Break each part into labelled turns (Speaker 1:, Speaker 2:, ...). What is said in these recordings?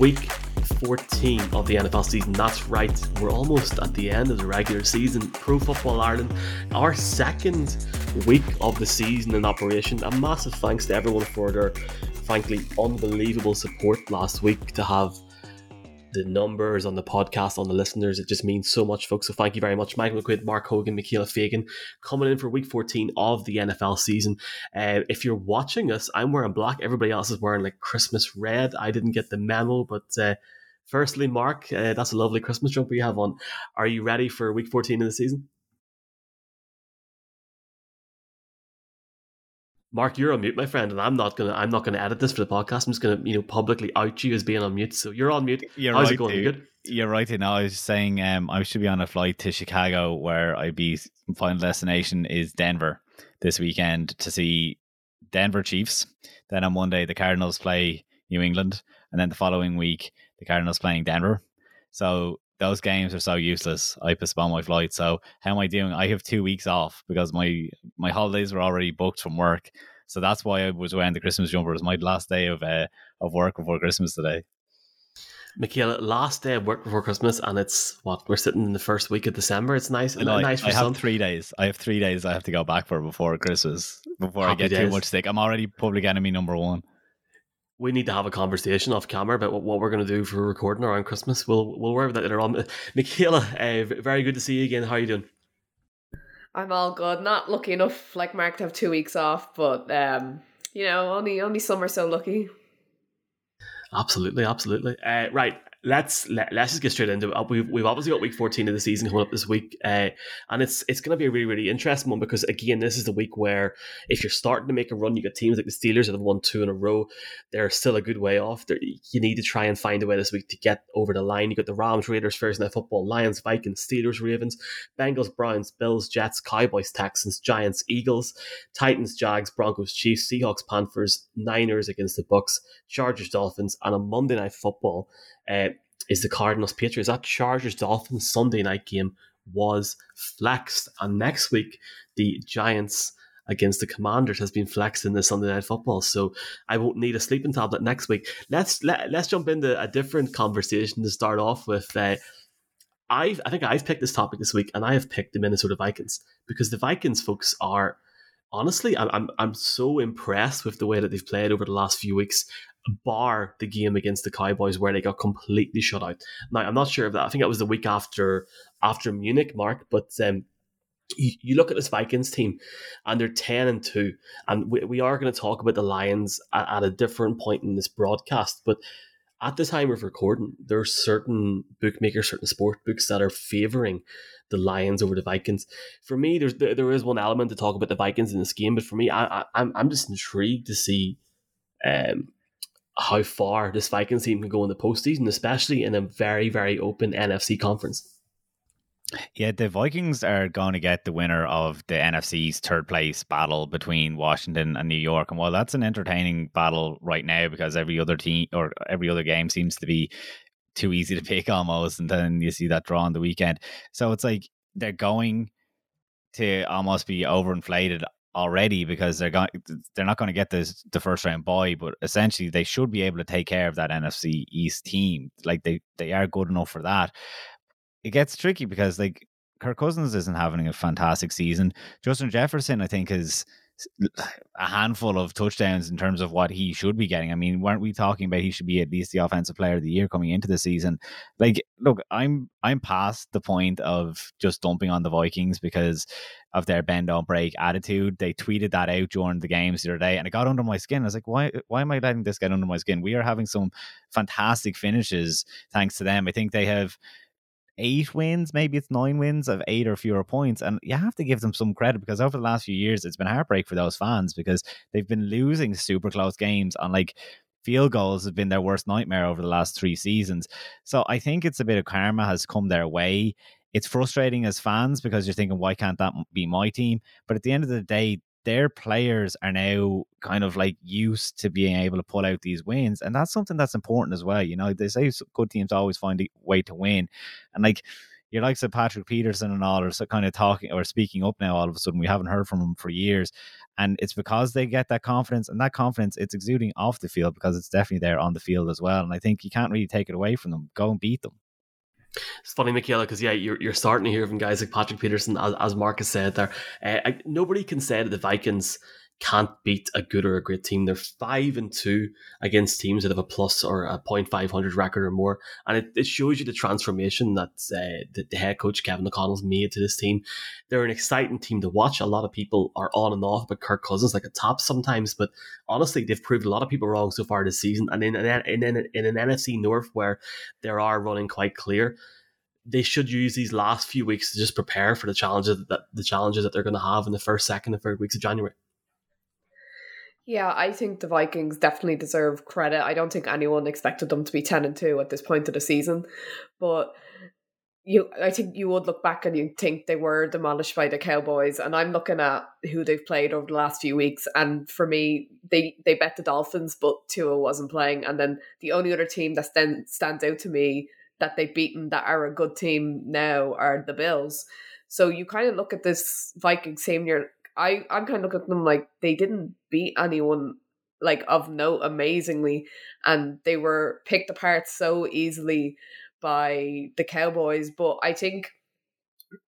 Speaker 1: week 14 of the NFL season. That's right, we're almost at the end of the regular season. Pro Football Ireland, our second week of the season in operation. A massive thanks to everyone for their, frankly, unbelievable support last week to have the numbers on the podcast, on the listeners. It just means so much, folks. So thank you very much. Michael McQuaid, Mark Hogan, Michaela Fagan coming in for week 14 of the NFL season. Uh, if you're watching us, I'm wearing black. Everybody else is wearing like Christmas red. I didn't get the memo, but uh, firstly, Mark, uh, that's a lovely Christmas jumper you have on. Are you ready for week 14 of the season? Mark, you're on mute, my friend, and I'm not gonna I'm not gonna edit this for the podcast. I'm just gonna you know publicly out you as being on mute. So you're on mute.
Speaker 2: You're
Speaker 1: How's
Speaker 2: right,
Speaker 1: it going? You
Speaker 2: dude.
Speaker 1: good?
Speaker 2: You're right. You know, I was saying um, I should be on a flight to Chicago where I'd be final destination is Denver this weekend to see Denver Chiefs. Then on Monday the Cardinals play New England, and then the following week the Cardinals playing Denver. So those games are so useless. I postponed my flight. So how am I doing? I have two weeks off because my my holidays were already booked from work. So that's why I was wearing the Christmas jumper. It was my last day of uh, of work before Christmas today.
Speaker 1: Michaela, last day of work before Christmas, and it's what we're sitting in the first week of December. It's nice,
Speaker 2: And I,
Speaker 1: nice for
Speaker 2: I
Speaker 1: some.
Speaker 2: have three days. I have three days I have to go back for before Christmas, before
Speaker 1: Happy
Speaker 2: I get
Speaker 1: days.
Speaker 2: too much sick. I'm already public enemy number one.
Speaker 1: We need to have a conversation off camera about what, what we're going to do for recording around Christmas. We'll we'll worry about that later on. Michaela, uh, very good to see you again. How are you doing?
Speaker 3: I'm all good. Not lucky enough like Mark to have two weeks off, but um, you know, only only some are so lucky.
Speaker 1: Absolutely, absolutely. Uh, right, let's let, let's just get straight into it. Uh, We've we've obviously got week fourteen of the season coming up this week, uh, and it's it's going to be a really really interesting one because again, this is the week where if you're starting to make a run, you got teams like the Steelers that have won two in a row. They're still a good way off. They're, you need to try and find a way this week to get over the line. You got the Rams, Raiders, Thursday Night Football, Lions, Vikings, Steelers, Ravens, Bengals, Browns, Bills, Jets, Cowboys, Texans, Giants, Eagles, Titans, Jags, Broncos, Chiefs, Seahawks, Panthers, Niners against the Bucks, Chargers, Dolphins, and a Monday Night Football uh, is the Cardinals, Patriots. That Chargers, Dolphins Sunday night game was flexed, and next week the Giants against the Commanders has been flexed in the Sunday Night Football. So I won't need a sleeping tablet next week. Let's let, let's jump into a different conversation to start off with. Uh, I I think I've picked this topic this week, and I have picked the Minnesota Vikings because the Vikings folks are honestly, I'm I'm I'm so impressed with the way that they've played over the last few weeks. Bar the game against the Cowboys where they got completely shut out. Now I'm not sure if that. I think that was the week after after Munich, Mark. But um, you, you look at this Vikings team, and they're ten and two, and we, we are going to talk about the Lions at, at a different point in this broadcast, but at the time of recording, there are certain bookmakers, certain sport books that are favouring the Lions over the Vikings. For me, there's there, there is one element to talk about the Vikings in this game, but for me, I, I I'm I'm just intrigued to see um how far this Vikings team can go in the postseason, especially in a very very open NFC conference.
Speaker 2: Yeah, the Vikings are going to get the winner of the NFC's third place battle between Washington and New York. And while that's an entertaining battle right now because every other team or every other game seems to be too easy to pick almost, and then you see that draw on the weekend. So it's like they're going to almost be overinflated already because they're going they're not going to get this the first round bye, but essentially they should be able to take care of that NFC East team. Like they they are good enough for that. It gets tricky because like Kirk Cousins isn't having a fantastic season. Justin Jefferson, I think, is a handful of touchdowns in terms of what he should be getting. I mean, weren't we talking about he should be at least the offensive player of the year coming into the season? Like, look, I'm I'm past the point of just dumping on the Vikings because of their bend don't break attitude. They tweeted that out during the games the other day, and it got under my skin. I was like, why why am I letting this get under my skin? We are having some fantastic finishes thanks to them. I think they have eight wins, maybe it's nine wins of eight or fewer points. And you have to give them some credit because over the last few years, it's been heartbreak for those fans because they've been losing super close games on like field goals have been their worst nightmare over the last three seasons. So I think it's a bit of karma has come their way. It's frustrating as fans because you're thinking, why can't that be my team? But at the end of the day, their players are now kind of like used to being able to pull out these wins. And that's something that's important as well. You know, they say good teams always find a way to win. And like, your likes of Patrick Peterson and all are so kind of talking or speaking up now all of a sudden. We haven't heard from them for years. And it's because they get that confidence and that confidence it's exuding off the field because it's definitely there on the field as well. And I think you can't really take it away from them. Go and beat them.
Speaker 1: It's funny, Michaela, because yeah, you're, you're starting to hear from guys like Patrick Peterson, as, as Marcus said there. Uh, I, nobody can say that the Vikings can't beat a good or a great team. They're five and two against teams that have a plus or a point five hundred record or more, and it, it shows you the transformation that uh, the, the, head coach Kevin O'Connell's made to this team. They're an exciting team to watch. A lot of people are on and off but Kirk Cousins like a top sometimes, but honestly, they've proved a lot of people wrong so far this season. And in an, in, in, in an NFC North where they are running quite clear they should use these last few weeks to just prepare for the challenges that the challenges that they're going to have in the first, second, and third weeks of January.
Speaker 3: Yeah, I think the Vikings definitely deserve credit. I don't think anyone expected them to be 10 and 2 at this point of the season, but you I think you would look back and you think they were demolished by the Cowboys and I'm looking at who they've played over the last few weeks and for me they they bet the Dolphins but Tua wasn't playing and then the only other team that then stands out to me that they've beaten that are a good team now are the Bills. So you kind of look at this Vikings team you're I I'm kind of looking at them like they didn't beat anyone like of note amazingly, and they were picked apart so easily by the Cowboys. But I think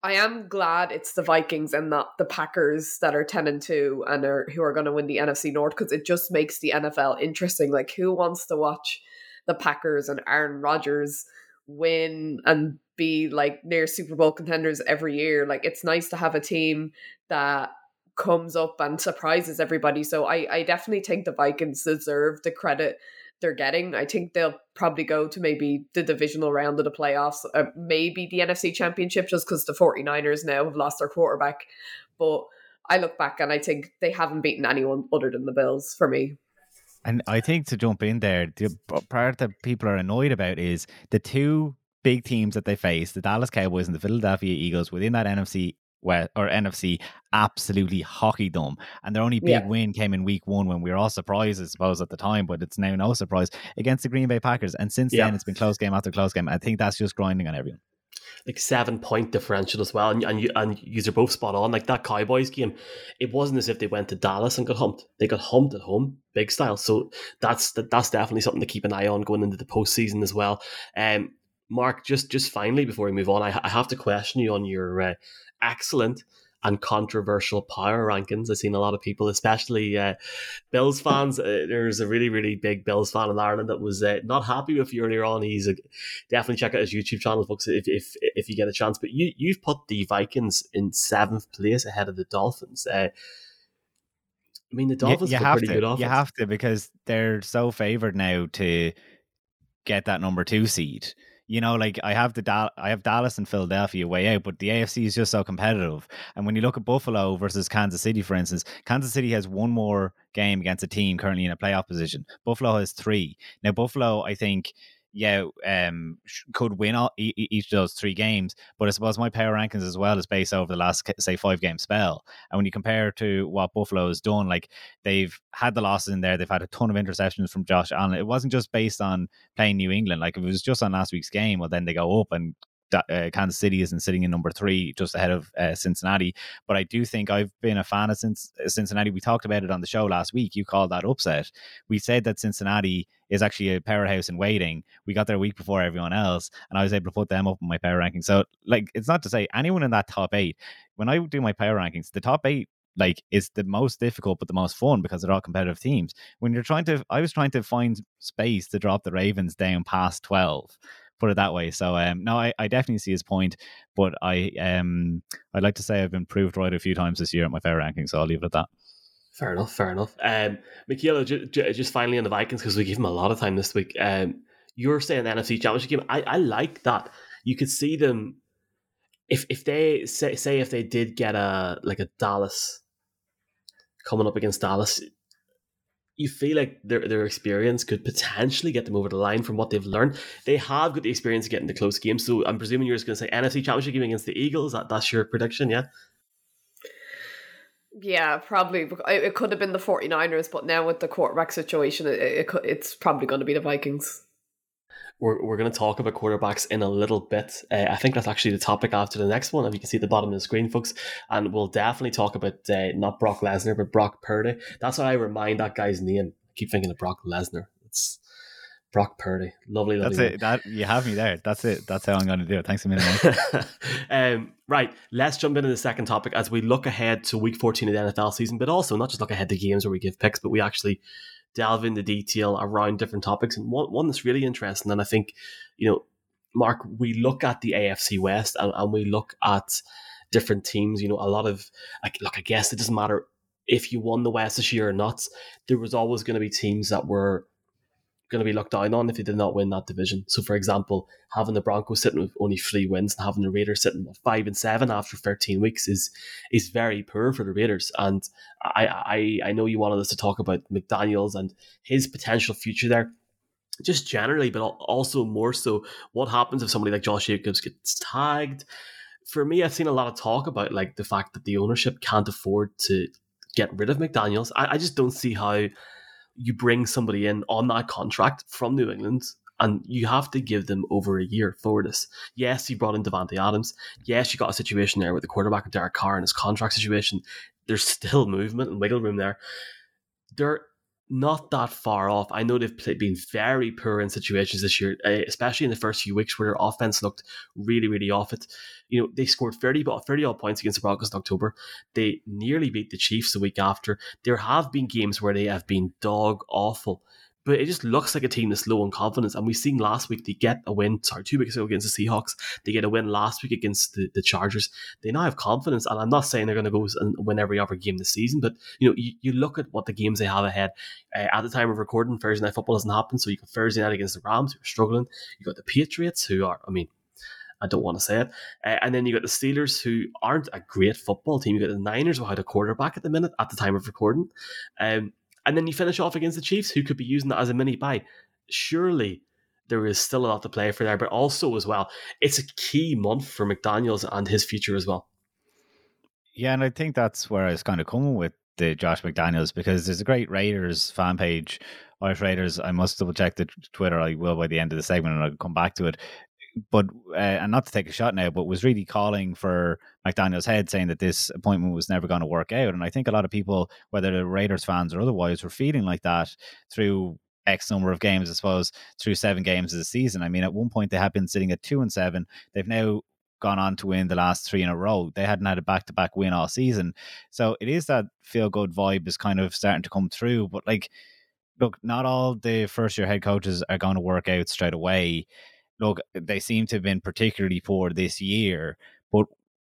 Speaker 3: I am glad it's the Vikings and not the Packers that are ten and two and are who are going to win the NFC North because it just makes the NFL interesting. Like who wants to watch the Packers and Aaron Rodgers win and be like near Super Bowl contenders every year? Like it's nice to have a team that comes up and surprises everybody. So I, I definitely think the Vikings deserve the credit they're getting. I think they'll probably go to maybe the divisional round of the playoffs, uh, maybe the NFC championship, just because the 49ers now have lost their quarterback. But I look back and I think they haven't beaten anyone other than the Bills for me.
Speaker 2: And I think to jump in there, the part that people are annoyed about is the two big teams that they face, the Dallas Cowboys and the Philadelphia Eagles, within that NFC West or NFC absolutely hockey them. And their only big yeah. win came in week one when we were all surprised, I suppose, at the time, but it's now no surprise against the Green Bay Packers. And since yeah. then, it's been close game after close game. I think that's just grinding on everyone.
Speaker 1: Like seven point differential as well, and and you and you are both spot on. Like that Cowboys game, it wasn't as if they went to Dallas and got humped. They got humped at home, big style. So that's that's definitely something to keep an eye on going into the postseason as well. Um, Mark, just just finally before we move on, I, I have to question you on your uh, excellent and controversial power rankings. I've seen a lot of people, especially uh, Bills fans. Uh, there's a really, really big Bills fan in Ireland that was uh, not happy with you earlier on. He's a, definitely check out his YouTube channel, folks, if, if if you get a chance. But you you've put the Vikings in seventh place ahead of the Dolphins. Uh, I mean, the Dolphins you, you have
Speaker 2: to,
Speaker 1: good offense.
Speaker 2: You have to because they're so favored now to get that number two seed you know, like I have the Dal- I have Dallas and Philadelphia way out, but the AFC is just so competitive. And when you look at Buffalo versus Kansas City, for instance, Kansas City has one more game against a team currently in a playoff position. Buffalo has three. Now, Buffalo, I think yeah, um, could win all, each of those three games. But I suppose my power rankings as well is based over the last say five game spell. And when you compare to what Buffalo has done, like they've had the losses in there, they've had a ton of interceptions from Josh Allen. It wasn't just based on playing New England. Like if it was just on last week's game, well then they go up and uh, Kansas City isn't sitting in number three, just ahead of uh, Cincinnati. But I do think I've been a fan of since Cincinnati. We talked about it on the show last week. You called that upset. We said that Cincinnati is actually a powerhouse in waiting. We got there a week before everyone else, and I was able to put them up in my power ranking. So, like, it's not to say anyone in that top eight. When I do my power rankings, the top eight like is the most difficult but the most fun because they're all competitive teams. When you're trying to, I was trying to find space to drop the Ravens down past twelve put it that way. So um, no, I, I definitely see his point, but I um I'd like to say I've been proved right a few times this year at my fair ranking, so I'll leave it at that.
Speaker 1: Fair enough, fair enough. Um, Michaela, j- j- just finally on the Vikings because we gave them a lot of time this week. Um, you're saying the NFC Championship game. I, I like that. You could see them if if they say say if they did get a like a Dallas coming up against Dallas, you feel like their their experience could potentially get them over the line from what they've learned. They have got the experience of getting the close games. So I'm presuming you're just going to say NFC Championship game against the Eagles. That that's your prediction, yeah?
Speaker 3: Yeah, probably. It could have been the 49ers, but now with the quarterback situation, it, it it's probably going to be the Vikings.
Speaker 1: We're, we're going to talk about quarterbacks in a little bit. Uh, I think that's actually the topic after the next one. If you can see at the bottom of the screen, folks, and we'll definitely talk about uh, not Brock Lesnar but Brock Purdy. That's why I remind that guy's name. I keep thinking of Brock Lesnar. It's Brock Purdy. Lovely, lovely.
Speaker 2: That's it. That you have me there. That's it. That's how I'm going to do it. Thanks a million.
Speaker 1: um, right. Let's jump into the second topic as we look ahead to Week 14 of the NFL season, but also not just look ahead to games where we give picks, but we actually delve into detail around different topics. And one, one that's really interesting, and I think, you know, Mark, we look at the AFC West and, and we look at different teams. You know, a lot of like, look, I guess it doesn't matter if you won the West this year or not. There was always going to be teams that were going to be looked down on if they did not win that division. So, for example, having the Broncos sitting with only three wins and having the Raiders sitting with five and seven after thirteen weeks is is very poor for the Raiders. And I I, I know you wanted us to talk about McDaniels and his potential future there. Just generally, but also more so, what happens if somebody like Josh Jacobs gets tagged? For me, I've seen a lot of talk about like the fact that the ownership can't afford to get rid of McDaniels. I, I just don't see how you bring somebody in on that contract from New England and you have to give them over a year for this. Yes, you brought in Davante Adams. Yes, you got a situation there with the quarterback of Derek Carr and his contract situation. There's still movement and wiggle room there. They're not that far off. I know they've been very poor in situations this year, eh, especially in the first few weeks where their offense looked really, really off it. You know, they scored 30, 30 odd points against the Broncos in October. They nearly beat the Chiefs the week after. There have been games where they have been dog awful but it just looks like a team that's low on confidence. And we've seen last week they get a win, sorry, two weeks ago against the Seahawks. They get a win last week against the, the Chargers. They now have confidence. And I'm not saying they're going to go and win every other game this season, but you know, you, you look at what the games they have ahead. Uh, at the time of recording, Thursday night football doesn't happen. So you got Thursday night against the Rams, who are struggling. You got the Patriots, who are, I mean, I don't want to say it. Uh, and then you got the Steelers, who aren't a great football team. You got the Niners without a quarterback at the minute at the time of recording. Um, and then you finish off against the Chiefs, who could be using that as a mini buy. Surely there is still a lot to play for there, but also as well, it's a key month for McDaniels and his future as well.
Speaker 2: Yeah, and I think that's where I was kind of coming with the Josh McDaniels because there's a great Raiders fan page, Irish Raiders. I must double check the Twitter. I will by the end of the segment, and I'll come back to it but uh, and not to take a shot now, but was really calling for McDaniel's head, saying that this appointment was never going to work out. And I think a lot of people, whether they're Raiders fans or otherwise, were feeling like that through X number of games, I suppose, through seven games of the season. I mean, at one point they had been sitting at two and seven. They've now gone on to win the last three in a row. They hadn't had a back to back win all season. So it is that feel good vibe is kind of starting to come through. But like, look, not all the first year head coaches are going to work out straight away look, they seem to have been particularly poor this year. But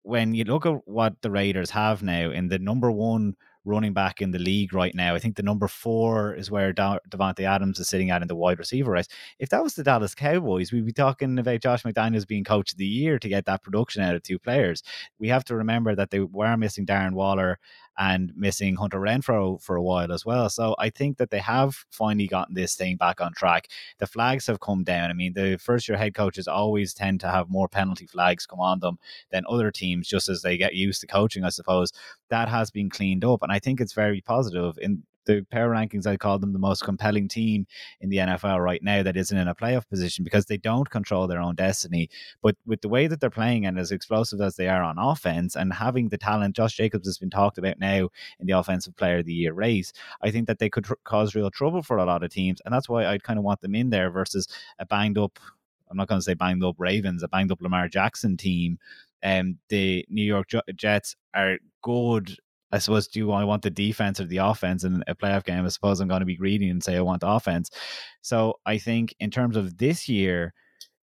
Speaker 2: when you look at what the Raiders have now in the number one running back in the league right now, I think the number four is where da- Davante Adams is sitting at in the wide receiver race. If that was the Dallas Cowboys, we'd be talking about Josh McDaniels being coach of the year to get that production out of two players. We have to remember that they were missing Darren Waller and missing Hunter Renfrow for a while as well. So I think that they have finally gotten this thing back on track. The flags have come down. I mean, the first year head coaches always tend to have more penalty flags come on them than other teams, just as they get used to coaching, I suppose. That has been cleaned up. And I think it's very positive. In the power rankings, I call them the most compelling team in the NFL right now that isn't in a playoff position because they don't control their own destiny. But with the way that they're playing and as explosive as they are on offense and having the talent, Josh Jacobs has been talked about now in the Offensive Player of the Year race. I think that they could tr- cause real trouble for a lot of teams, and that's why I'd kind of want them in there versus a banged up. I'm not going to say banged up Ravens, a banged up Lamar Jackson team. Um, the New York Jets are good I suppose, do I want the defense or the offense in a playoff game? I suppose I'm going to be greedy and say I want the offense. So I think in terms of this year,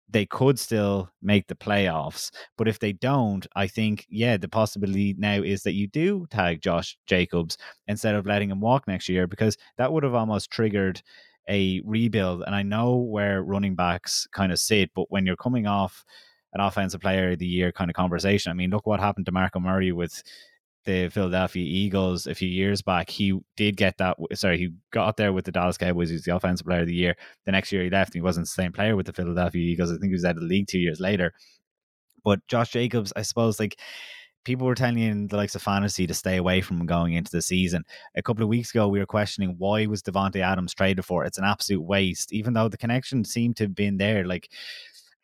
Speaker 2: they could still make the playoffs. But if they don't, I think, yeah, the possibility now is that you do tag Josh Jacobs instead of letting him walk next year because that would have almost triggered a rebuild. And I know where running backs kind of sit, but when you're coming off an offensive player of the year kind of conversation, I mean, look what happened to Marco Murray with the Philadelphia Eagles a few years back, he did get that. Sorry, he got there with the Dallas Cowboys. He was the offensive player of the year. The next year he left, and he wasn't the same player with the Philadelphia Eagles. I think he was out of the league two years later. But Josh Jacobs, I suppose, like people were telling in the likes of fantasy to stay away from going into the season. A couple of weeks ago, we were questioning why was Davante Adams traded for? It's an absolute waste, even though the connection seemed to have been there. Like,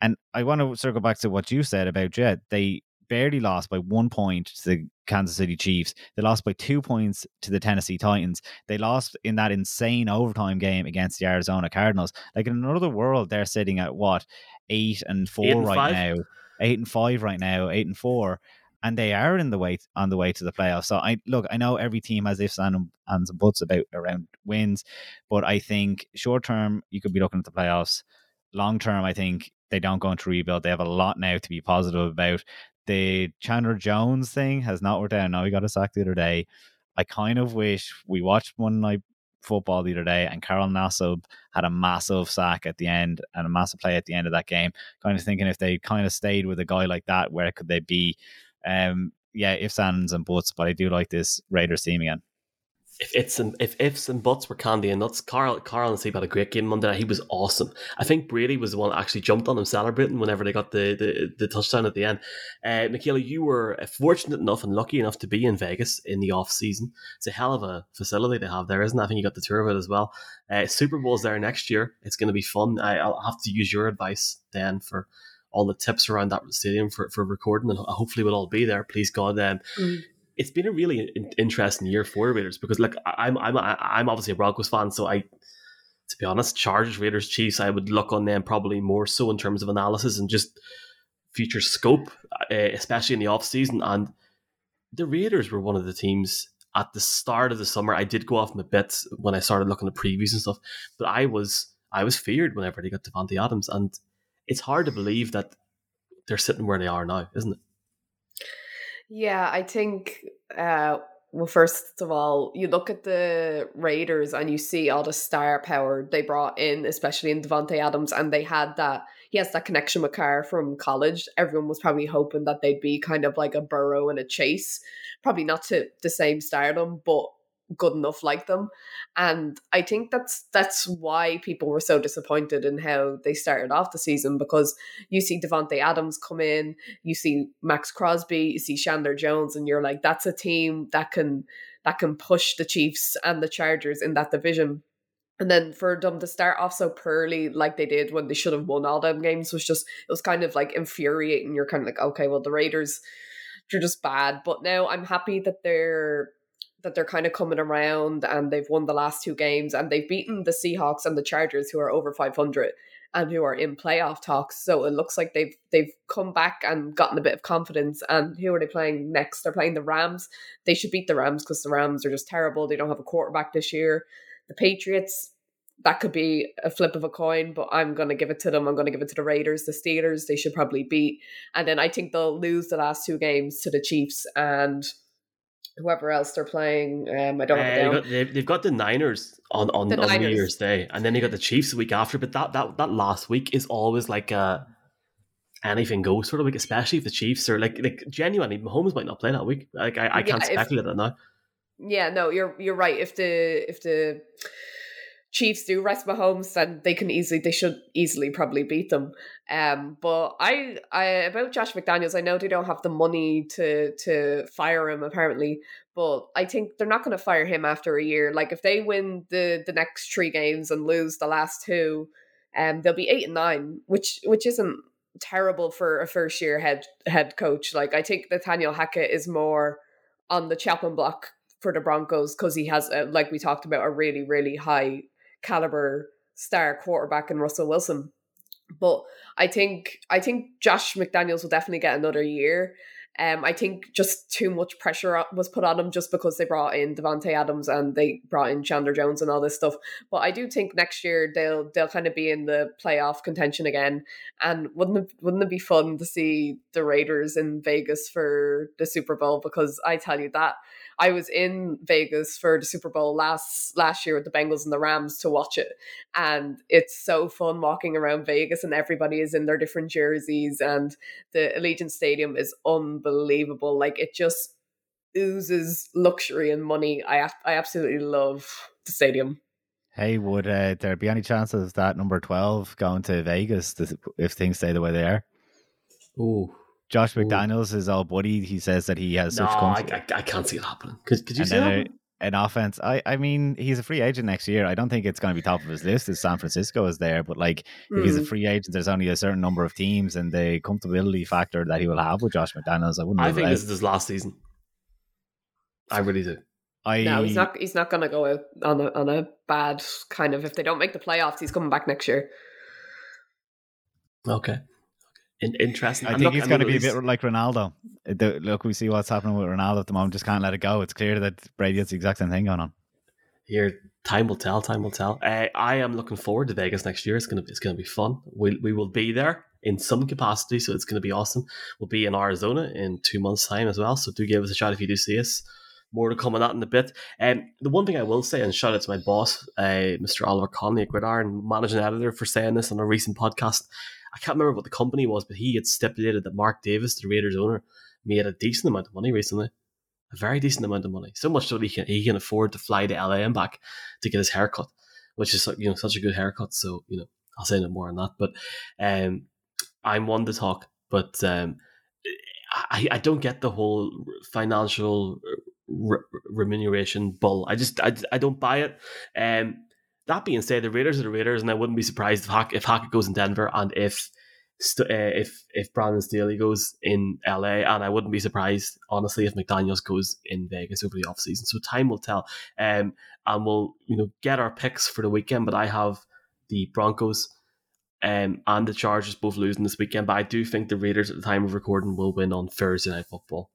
Speaker 2: and I want to circle back to what you said about Jet. They barely lost by one point to the Kansas City Chiefs. They lost by two points to the Tennessee Titans. They lost in that insane overtime game against the Arizona Cardinals. Like in another world, they're sitting at what eight and four eight and right five. now, eight and five right now, eight and four and they are in the way on the way to the playoffs. So I look, I know every team has ifs and ands and buts about around wins, but I think short term you could be looking at the playoffs. Long term, I think they don't go into rebuild. They have a lot now to be positive about. The Chandler Jones thing has not worked out. Now he got a sack the other day. I kind of wish we watched one night football the other day, and Carl Nassib had a massive sack at the end and a massive play at the end of that game. Kind of thinking if they kind of stayed with a guy like that, where could they be? Um, yeah, ifs, ands, and buts, but I do like this Raiders team again.
Speaker 1: If it's and if ifs and buts were candy and nuts, Carl Carl Nassib had a great game Monday night. He was awesome. I think Brady was the one that actually jumped on him celebrating whenever they got the the, the touchdown at the end. Uh, Michaela, you were fortunate enough and lucky enough to be in Vegas in the off season. It's a hell of a facility they have there, isn't it? I think you got the tour of it as well. Uh, Super Bowl's there next year. It's going to be fun. I, I'll have to use your advice then for all the tips around that stadium for, for recording, and hopefully we'll all be there. Please God. Um, mm. It's been a really interesting year for Raiders because, like, I'm I'm I'm obviously a Broncos fan, so I, to be honest, Chargers, Raiders, Chiefs, I would look on them probably more so in terms of analysis and just future scope, uh, especially in the off season. And the Raiders were one of the teams at the start of the summer. I did go off my bits when I started looking at previews and stuff, but I was I was feared whenever they got Davante Adams and it's hard to believe that they're sitting where they are now, isn't it?
Speaker 3: Yeah, I think. Uh, well, first of all, you look at the Raiders and you see all the star power they brought in, especially in Davante Adams, and they had that. He has that connection with Carr from college. Everyone was probably hoping that they'd be kind of like a Burrow and a Chase, probably not to the same stardom, but good enough like them. And I think that's that's why people were so disappointed in how they started off the season because you see Davante Adams come in, you see Maxx Crosby, you see Chandler Jones, and you're like, that's a team that can that can push the Chiefs and the Chargers in that division. And then for them to start off so poorly like they did when they should have won all them games was just it was kind of like infuriating. You're kind of like, okay, well the Raiders they're just bad. But now I'm happy that they're that they're kind of coming around and they've won the last two games and they've beaten the Seahawks and the Chargers who are over 500 and who are in playoff talks. So it looks like they've they've come back and gotten a bit of confidence. And who are they playing next? They're playing the Rams. They should beat the Rams because the Rams are just terrible. They don't have a quarterback this year. The Patriots. That could be a flip of a coin, but I'm going to give it to them. I'm going to give it to the Raiders. The Steelers, they should probably beat. And then I think they'll lose the last two games to the Chiefs and whoever else they're playing. Um, I don't uh,
Speaker 1: know. They've, they've, got the Niners on on, on Niners. New Year's Day, and then they got the Chiefs the week after. But that that that last week is always like a anything goes sort of week, especially if the Chiefs are like like genuinely Mahomes might not play that week. Like I, I can't speculate that now.
Speaker 3: Yeah, no, you're you're right. If the if the Chiefs do rest Mahomes, then they can easily they should easily probably beat them. Um, but I I about Josh McDaniels, I know they don't have the money to to fire him apparently, but I think they're not going to fire him after a year. Like if they win the the next three games and lose the last two, um, they'll be eight and nine, which which isn't terrible for a first year head head coach. Like I think Nathaniel Hackett is more on the chopping block for the Broncos because he has, a, like we talked about, a really really high caliber star quarterback in Russell Wilson. But I think I think Josh McDaniels will definitely get another year. Um, I think just too much pressure was put on him just because they brought in Davante Adams and they brought in Chandler Jones and all this stuff. But I do think next year they'll they'll kind of be in the playoff contention again. And wouldn't it, wouldn't it be fun to see the Raiders in Vegas for the Super Bowl? Because I tell you that I was in Vegas for the Super Bowl last last year with the Bengals and the Rams to watch it, and it's so fun walking around Vegas and everybody is in their different jerseys, and the Allegiant Stadium is unbelievable. Like it just oozes luxury and money. I I absolutely love the stadium.
Speaker 2: Hey, would uh, there be any chances of that number twelve going to Vegas if things stay the way they are?
Speaker 1: Oh,
Speaker 2: Josh McDaniels is all buddy. He says that he has
Speaker 1: no,
Speaker 2: such
Speaker 1: I, I, I, can't see it happening. Could, could you
Speaker 2: and
Speaker 1: see that?
Speaker 2: An offense. I, I mean, he's a free agent next year. I don't think it's going to be top of his list as San Francisco is there. But like, mm. if he's a hmm. free agent, there's only a certain number of teams, and the comfortability factor that he will have with Josh McDaniels, I wouldn't.
Speaker 1: I think this is his last season. I really do.
Speaker 2: I
Speaker 3: no, he's not. He's not going to go out on a on a bad kind of. If they don't make the playoffs, he's coming back next year.
Speaker 1: Okay. In, interesting.
Speaker 2: I I'm think he's going to be a bit like Ronaldo. The, look, we see what's happening with Ronaldo at the moment. Just can't let it go. It's clear that Brady has the exact same thing going on.
Speaker 1: Here, time will tell. Time will tell. Uh, I am looking forward to Vegas next year. It's gonna it's gonna be fun. We we will be there in some capacity, so it's gonna be awesome. We'll be in Arizona in two months' time as well. So do give us a shout if you do see us. More to come on that in a bit. Um, the one thing I will say, and shout out to my boss, uh, Mr. Oliver Conley at Gridiron, managing editor, for saying this on a recent podcast. I can't remember what the company was, but he had stipulated that Mark Davis, the Raiders owner, made a decent amount of money recently. A very decent amount of money. So much so that he can, he can afford to fly to LA and back to get his haircut, which is you know such a good haircut. So, you know, I'll say no more on that. But um, I'm one to talk, but um, I, I don't get the whole financial re- remuneration bull. I just I, I don't buy it. Um, that being said, the Raiders are the Raiders, and I wouldn't be surprised if Hack- if Hackett goes in Denver and if uh, if if Brandon Staley goes in LA, and I wouldn't be surprised honestly if McDaniels goes in Vegas over the offseason. So time will tell, um, and we'll you know get our picks for the weekend. But I have the Broncos. Um, and the Chargers both losing this weekend, but I do think the Raiders at the time of recording will win on Thursday Night Football.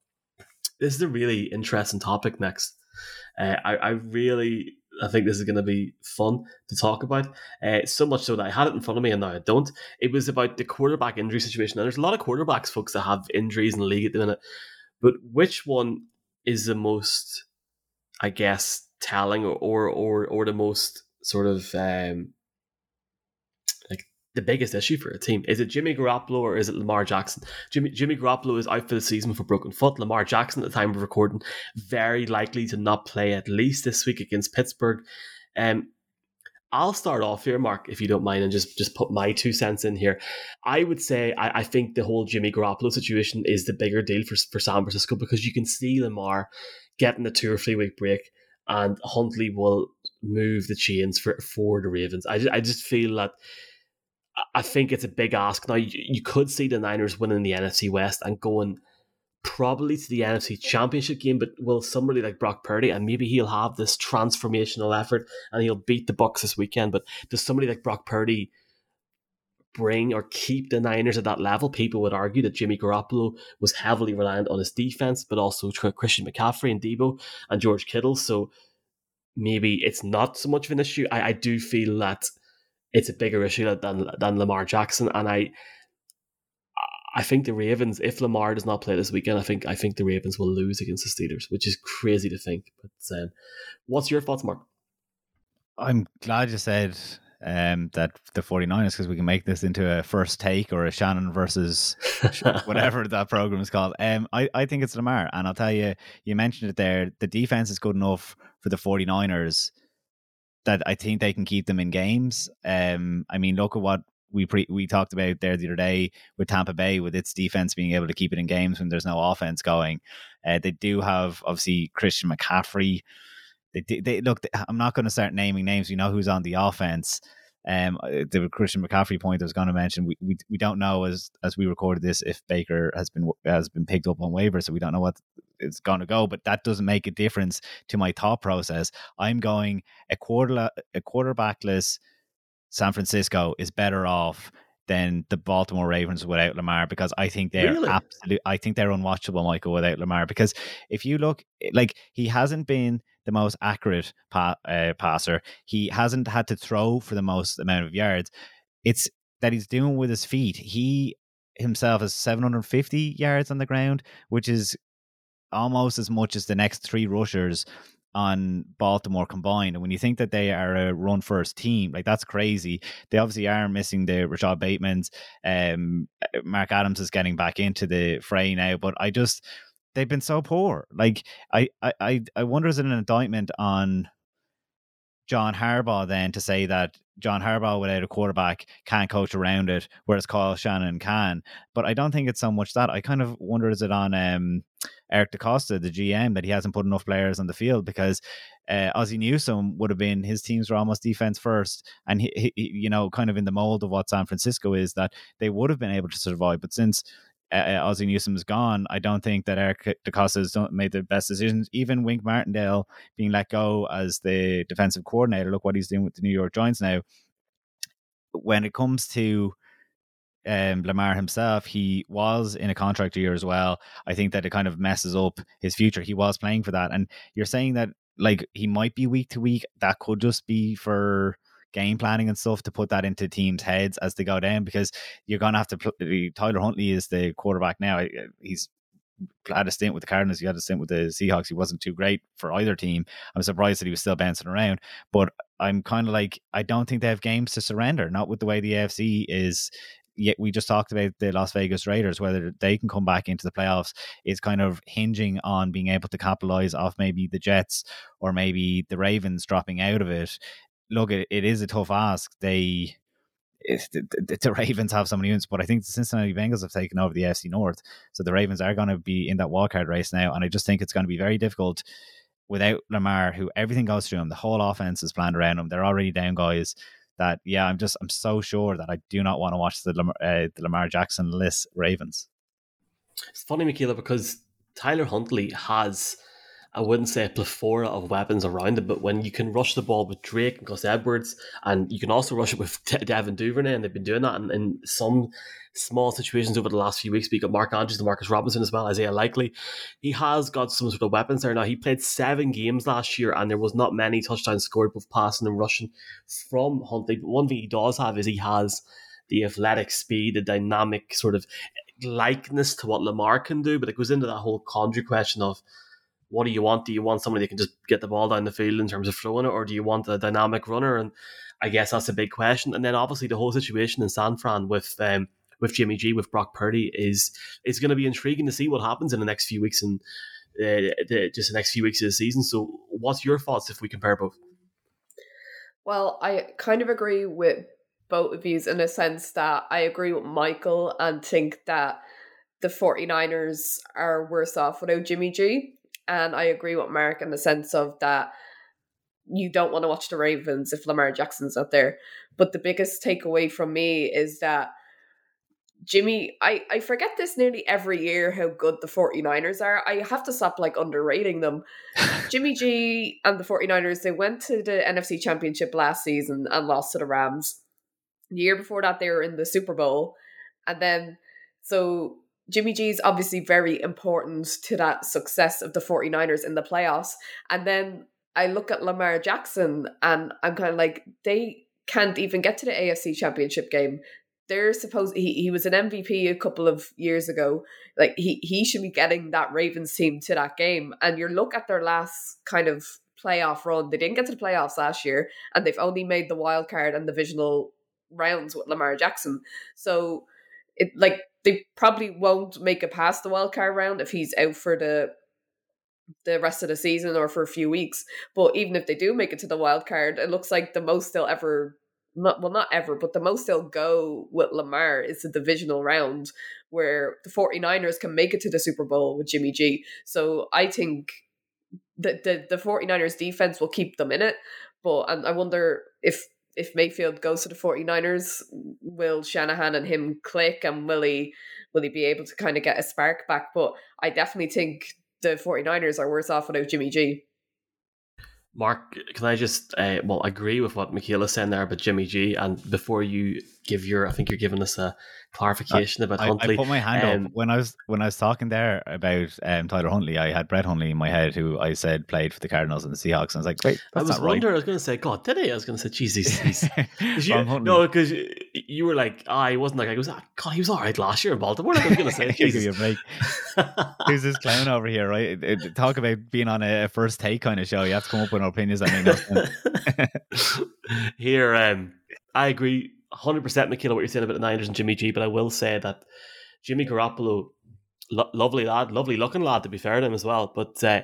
Speaker 1: This is a really interesting topic next. Uh, I, I really I think this is going to be fun to talk about. Uh, so much so that I had it in front of me and now I don't. It was about the quarterback injury situation. And there's a lot of quarterbacks, folks, that have injuries in the league at the minute. But which one is the most, I guess, telling or or or, or the most sort of um, the biggest issue for a team? Is it Jimmy Garoppolo or is it Lamar Jackson? Jimmy Jimmy Garoppolo is out for the season a broken foot. Lamar Jackson, at the time of recording, very likely to not play at least this week against Pittsburgh. Um, I'll start off here, Mark, if you don't mind, and just just put my two cents in here. I would say I, I think the whole Jimmy Garoppolo situation is the bigger deal for for San Francisco because you can see Lamar getting a two or three week break, and Huntley will move the chains for for the Ravens. I just, I just feel that I think it's a big ask. Now, you, you could see the Niners winning the NFC West and going probably to the NFC Championship game, but will somebody like Brock Purdy and maybe he'll have this transformational effort and he'll beat the Bucks this weekend. But does somebody like Brock Purdy bring or keep the Niners at that level? People would argue that Jimmy Garoppolo was heavily reliant on his defense, but also Christian McCaffrey and Deebo and George Kittle. So maybe it's not so much of an issue. I, I do feel that it's a bigger issue than than Lamar Jackson, and I I think the Ravens, if Lamar does not play this weekend, I think I think the Ravens will lose against the Steelers, which is crazy to think. But um, what's your thoughts, Mark?
Speaker 2: I'm glad you said um, that the 49ers because we can make this into a first take or a Shannon versus whatever that program is called. Um, I, I think it's Lamar. And I'll tell you, you mentioned it there. The defense is good enough for the 49ers that I think they can keep them in games. Um, I mean, look at what we pre- we talked about there the other day with Tampa Bay with its defense being able to keep it in games when there's no offense going. Uh, they do have obviously Christian McCaffrey. They, they look. I'm not going to start naming names. We know who's on the offense. Um, uh, the Christian McCaffrey point I was going to mention, we, we we don't know as as we recorded this if Baker has been has been picked up on waivers, so we don't know what it's going to go. But that doesn't make a difference to my thought process. I'm going a quarter a quarterbackless San Francisco is better off than the Baltimore Ravens without Lamar because I think they're really? absolute. I think they're unwatchable, Michael, without Lamar. Because if you look, like he hasn't been the most accurate pa- uh, passer. He hasn't had to throw for the most amount of yards. It's that he's doing with his feet. He himself has 750 yards on the ground, which is almost as much as the next three rushers on Baltimore combined. And when you think that they are a run first team, like that's crazy. They obviously are missing the Rashod Bateman's. Um, Mark Andrews is getting back into the fray now, but I just they've been so poor. Like I, I, I wonder is it an indictment on John Harbaugh then to say that John Harbaugh without a quarterback can't coach around it, whereas Kyle Shanahan can. But I don't think it's so much that. I kind of wonder is it on um, Eric DeCosta, the GM, that he hasn't put enough players on the field because uh, Ozzie Newsome would have been his teams were almost defense first, and he, he, you know, kind of in the mold of what San Francisco is that they would have been able to survive. But since Ozzie Newsome is gone, I don't think that Eric DeCosta has made the best decisions. Even Wink Martindale being let go as the defensive coordinator, look what he's doing with the New York Giants now. When it comes to um, Lamar himself, he was in a contract year as well. I think that it kind of messes up his future. He was playing for that, and you're saying that like he might be week to week. That could just be for game planning and stuff to put that into teams' heads as they go down because you're going to have to. Pl- Tyler Huntley is the quarterback now. Uh, he's had a stint with the Cardinals. He had a stint with the Seahawks. He wasn't too great for either team. I'm surprised that he was still bouncing around. But I'm kind of like, I don't think they have games to surrender. Not with the way the AFC is yet we just talked about the Las Vegas Raiders, whether they can come back into the playoffs is kind of hinging on being able to capitalize off maybe the Jets or maybe the Ravens dropping out of it. Look, it, it is a tough ask. They the, the, Ravens have so many units, but I think the Cincinnati Bengals have taken over the AFC North, so the Ravens are going to be in that wildcard race now, and I just think it's going to be very difficult without Lamar, who everything goes through him. The whole offense is planned around him. They're already down guys that yeah, I'm just I'm so sure that I do not want to watch the Lamar, uh, the Lamar Jackson list Ravens.
Speaker 1: It's funny, Michaela, because Tyler Huntley has I wouldn't say a plethora of weapons around it, but when you can rush the ball with Drake and Gus Edwards, and you can also rush it with Devin Duvernay, and they've been doing that in, in some small situations over the last few weeks. We got Mark Andrews and Marcus Robinson as well, Isaiah Likely. He has got some sort of weapons there now. He played seven games last year, and there was not many touchdowns scored, both passing and rushing from Huntley. But one thing he does have is he has the athletic speed, the dynamic sort of likeness to what Lamar can do, but it goes into that whole quandary question of what do you want? Do you want somebody that can just get the ball down the field in terms of throwing it, or do you want a dynamic runner? And I guess that's a big question. And then obviously the whole situation in San Fran with um, with Jimmy G with Brock Purdy is is going to be intriguing to see what happens in the next few weeks and uh, the, just the next few weeks of the season. So, what's your thoughts if we compare both?
Speaker 3: Well, I kind of agree with both of you in a sense that I agree with Michael and think that the 49ers are worse off without Jimmy G. And I agree with Mark in the sense of that you don't want to watch the Ravens if Lamar Jackson's out there. But the biggest takeaway from me is that Jimmy, I, I forget this nearly every year how good the 49ers are. I have to stop like underrating them. Jimmy G and the 49ers, they went to the NFC Championship last season and lost to the Rams. The year before that, they were in the Super Bowl. And then, so Jimmy G is obviously very important to that success of the 49ers in the playoffs. And then I look at Lamar Jackson and I'm kind of like, they can't even get to the AFC championship game. They're supposed he, he was an MVP a couple of years ago. Like he he should be getting that Ravens team to that game. And you look at their last kind of playoff run. They didn't get to the playoffs last year, and they've only made the wild card and the divisional rounds with Lamar Jackson. So it like they probably won't make it past the wild card round if he's out for the the rest of the season or for a few weeks. But even if they do make it to the wild card, it looks like the most they'll ever not well not ever, but the most they'll go with Lamar is the divisional round where the 49ers can make it to the Super Bowl with Jimmy G. So I think the the, the 49ers defense will keep them in it. But and I wonder if if Mayfield goes to the 49ers, will Shanahan and him click and will he will he be able to kind of get a spark back? But I definitely think the 49ers are worse off without Jimmy G.
Speaker 1: Mark, can I just uh, well agree with what Michaela's saying there about Jimmy G? And before you give your, I think you're giving us a clarification
Speaker 2: I,
Speaker 1: about
Speaker 2: I,
Speaker 1: Huntley.
Speaker 2: I put my hand um, up when I was when I was talking there about um, Tyler Huntley. I had Brett Hundley in my head, who I said played for the Cardinals and the Seahawks. And I was like, wait,
Speaker 1: I was wondering.
Speaker 2: Right.
Speaker 1: I was going to say, God, did he? I was going to say, Jesus, he's, he's you, no, because you were like, ah, oh, he wasn't like I was. God, he was all right last year in Baltimore. I was going to say, Jesus.
Speaker 2: give you a. Who's this clown over here? Right? Talk about being on a first take kind of show. You have to come up with opinions that make no
Speaker 1: sense. here, um, I agree 100% Michaela what you're saying about the Niners and Jimmy G, but I will say that Jimmy Garoppolo, lo- lovely lad, lovely looking lad to be fair to him as well, but uh,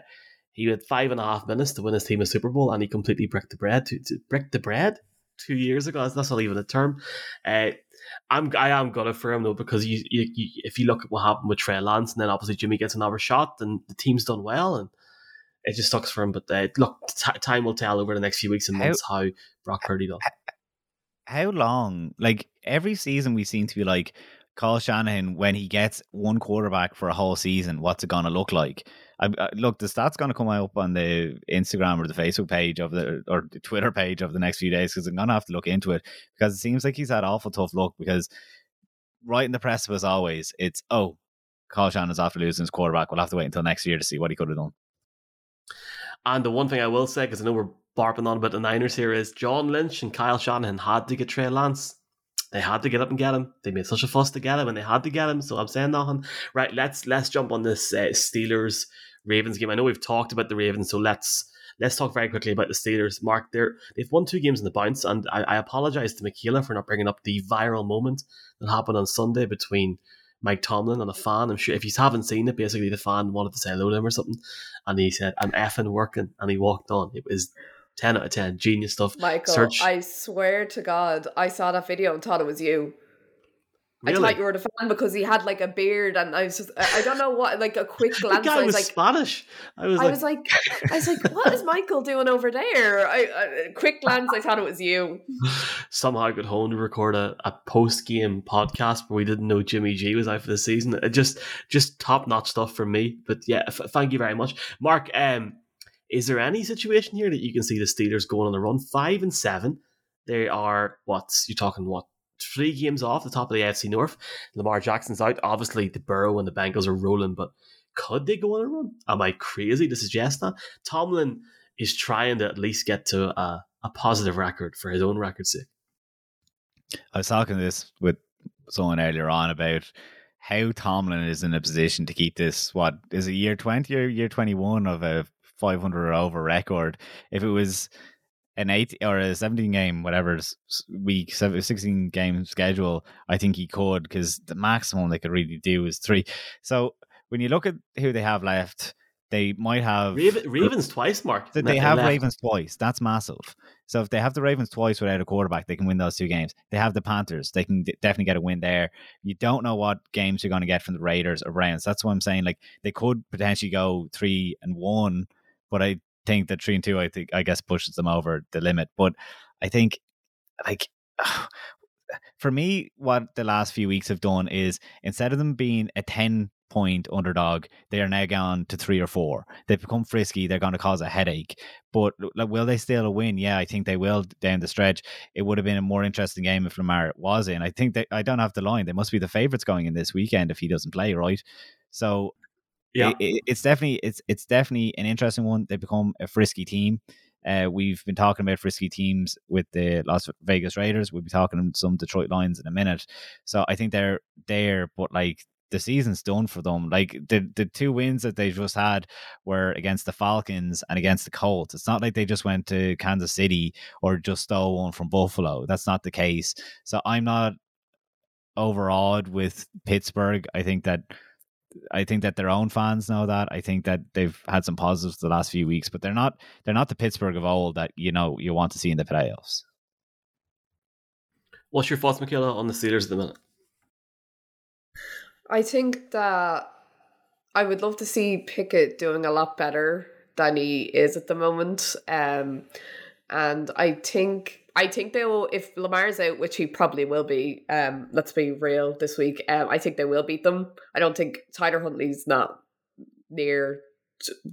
Speaker 1: he had five and a half minutes to win his team a Super Bowl and he completely bricked the bread. To, to brick the bread? two years ago. That's not even a term. Uh, I'm I am gonna for him though because you, you, you, if you look at what happened with Trey Lance and then obviously Jimmy gets another shot and the team's done well and it just sucks for him. But uh, look, t- time will tell over the next few weeks and months how, how Brock Purdy does.
Speaker 2: How long? Like every season, we seem to be like Carl Shanahan when he gets one quarterback for a whole season. What's it gonna look like? I, I, look, the stats going to come up on the Instagram or the Facebook page of the or the Twitter page of the next few days because I'm going to have to look into it because it seems like he's had awful tough luck because right in the press precipice always it's oh Kyle Shanahan's after losing his quarterback. We'll have to wait until next year to see what he could have done.
Speaker 1: And the one thing I will say, because I know we're barping on about the Niners here, is John Lynch and Kyle Shanahan had to get Trey Lance. They had to get up and get him. They made such a fuss to get him, and they had to get him. So I'm saying nothing. Right, let's let's jump on this uh, Steelers Ravens game. I know we've talked about the Ravens, so let's let's talk very quickly about the Steelers. Mark, they're they've won two games in the bounce, and I, I apologize to Michaela for not bringing up the viral moment that happened on Sunday between Mike Tomlin and a fan. I'm sure if you haven't seen it, basically the fan wanted to say hello to him or something, and he said, "I'm effing working," and he walked on. It was. 10 out of 10 genius stuff
Speaker 3: michael
Speaker 1: Search.
Speaker 3: i swear to god i saw that video and thought it was you
Speaker 1: Really?
Speaker 3: I thought you were the fan because he had like a beard, and I was just, I I don't know what, like a quick glance.
Speaker 1: guy
Speaker 3: I
Speaker 1: was
Speaker 3: was like,
Speaker 1: Spanish. I was
Speaker 3: I
Speaker 1: like,
Speaker 3: was like, I was like, what is Michael doing over there? I, I quick glance, I thought it was you.
Speaker 1: somehow I got home to record a, a post game podcast where we didn't know Jimmy G was out for the season. It just just top notch stuff for me. But yeah, f- thank you very much, Mark. Um, is there any situation here that you can see the Steelers going on the run? Five and seven. They are what you're talking what three games off the top of the AFC North. Lamar Jackson's out. Obviously, the Burrow and the Bengals are rolling, but could they go on a run? Am I crazy to suggest that? Tomlin is trying to at least get to a, a positive record for his own record's sake.
Speaker 2: I was talking this with someone earlier on about how Tomlin is in a position to keep this. What is it, year twenty or year twenty one of a five hundred or over record? If it was an eight or a seventeen game, whatever week, 16 game schedule, I think he could because the maximum they could really do is three. So when you look at who they have left, they might have
Speaker 1: Raven, Ravens twice, Mark.
Speaker 2: they have
Speaker 1: left.
Speaker 2: Ravens twice. That's massive. So if they have the Ravens twice without a quarterback, they can win those two games. They have the Panthers. They can d- definitely get a win there. You don't know what games you're going to get from the Raiders or Browns. That's what I'm saying. Like they could potentially go three and one, but I think that three and two, I think, I guess, pushes them over the limit. But I think, like, for me, what the last few weeks have done is instead of them being a 10 point underdog, they are now gone to three or four. They've become frisky. They're going to cause a headache. But like, will they still win? Yeah, I think they will down the stretch. It would have been a more interesting game if Lamar was in. I think they, I don't have the line. They must be the favorites going in this weekend if he doesn't play, right? So
Speaker 1: Yeah.
Speaker 2: it- it- it's definitely it's it's definitely an interesting one. They become a frisky team. Uh, we've been talking about frisky teams with the Las Vegas Raiders. We'll be talking some Detroit Lions in a minute. So I think they're there, but like the season's done for them. Like the the two wins that they just had were against the Falcons and against the Colts. It's not like they just went to Kansas City or just stole one from Buffalo. That's not the case. So I'm not overawed with Pittsburgh. I think that I think that their own fans know that. I think that they've had some positives the last few weeks, but they're not they're not the Pittsburgh of old that you know you want to see in the playoffs.
Speaker 1: What's your thoughts, Michaela, on the Steelers at the minute?
Speaker 3: I think that I would love to see Pickett doing a lot better than he is at the moment. Um, and I think I think they will if Lamar's out, which he probably will be. Um, let's be real this week. Um, I think they will beat them. I don't think Tyler Huntley's not near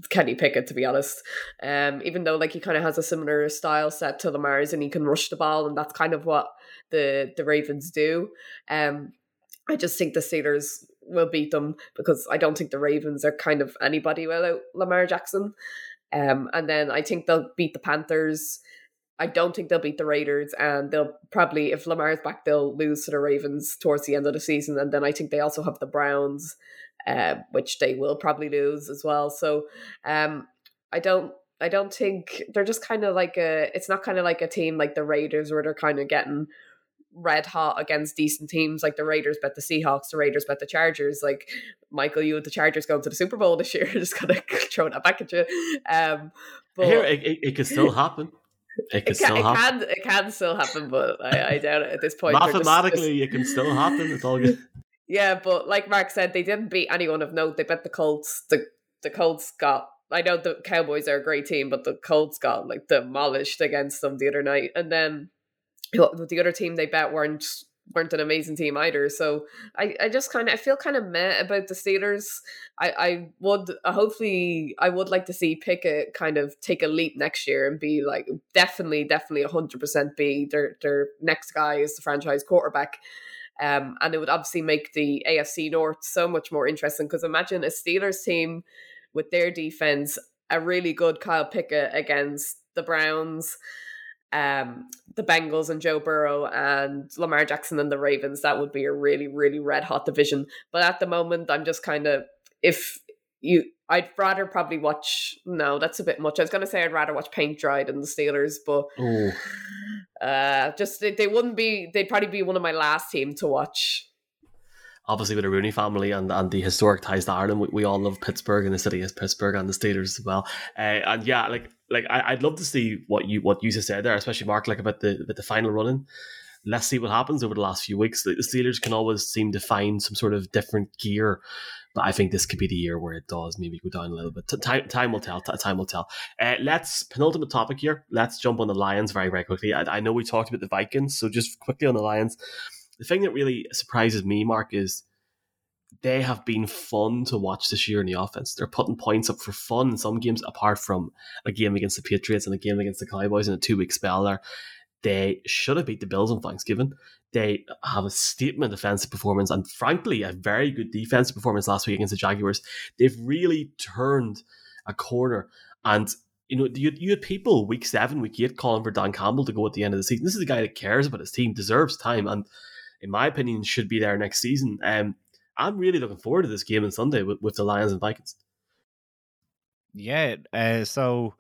Speaker 3: Kenny Pickett to be honest. Um, even though like he kind of has a similar style set to Lamar's and he can rush the ball, and that's kind of what the the Ravens do. Um, I just think the Steelers will beat them because I don't think the Ravens are kind of anybody without Lamar Jackson. Um, and then I think they'll beat the Panthers. I don't think they'll beat the Raiders, and they'll probably, if Lamar's back, they'll lose to the Ravens towards the end of the season. And then I think they also have the Browns, uh, which they will probably lose as well. So, um, I don't. I don't think they're just kind of like a. It's not kind of like a team like the Raiders where they're kind of getting red hot against decent teams like the Raiders bet the Seahawks, the Raiders bet the Chargers. Like Michael, you with the Chargers going to the Super Bowl this year, just kind of throw that back at you. Um, but
Speaker 1: Here, it, it, it could still happen. It can
Speaker 3: It
Speaker 1: still
Speaker 3: it
Speaker 1: happen.
Speaker 3: can it can still happen, but I, I doubt it at this point. They're just-
Speaker 1: Mathematically, it can still happen. It's all good.
Speaker 3: Yeah, but like Mark said, they didn't beat anyone of note. They bet the Colts. The the Colts got. I know the Cowboys are a great team, but the Colts got like demolished against them the other night. And then the other team they bet weren't weren't an amazing team either. So I, I just kind of I feel kind of meh about the Steelers. I I would uh, hopefully I would like to see Pickett kind of take a leap next year and be like definitely definitely hundred percent be their their next guy is the franchise quarterback. Um, and it would obviously make the AFC North so much more interesting because imagine a Steelers team with their defense, a really good Kyle Pickett against the Browns, um, the Bengals and Joe Burrow and Lamar Jackson and the Ravens. That would be a really, really red hot division. But at the moment, I'm just kind of if you. I'd rather probably watch. No, that's a bit much. I was going to say I'd rather watch paint dry than the Steelers, but uh, just they, they wouldn't be. They'd probably be one of my last team to watch.
Speaker 1: Obviously with the Rooney family and, and the historic ties to Ireland, we, we all love Pittsburgh and the city is Pittsburgh and the Steelers as well. Uh, and yeah, like like I, I'd love to see what you what you just said there, especially Mark, like about the about the final running. Let's see what happens over the last few weeks. The Steelers can always seem to find some sort of different gear, but I think this could be the year where it does maybe go down a little bit. Time, time will tell. Time will tell. Uh, let's penultimate topic here. Let's jump on the Lions very very quickly. I, I know we talked about the Vikings, so just quickly on the Lions. The thing that really surprises me, Mark, is they have been fun to watch this year in the offense. They're putting points up for fun in some games, apart from a game against the Patriots and a game against the Cowboys in a two week spell there. They should have beat the Bills on Thanksgiving. They have a statement defensive performance and, frankly, a very good defensive performance last week against the Jaguars. They've really turned a corner. And, you know, you, you had people week seven, week eight calling for Dan Campbell to go at the end of the season. This is a guy that cares about his team, deserves time, and, in my opinion, should be there next season. Um, I'm really looking forward to this game on Sunday with, with the Lions and Vikings.
Speaker 2: Yeah. Uh, so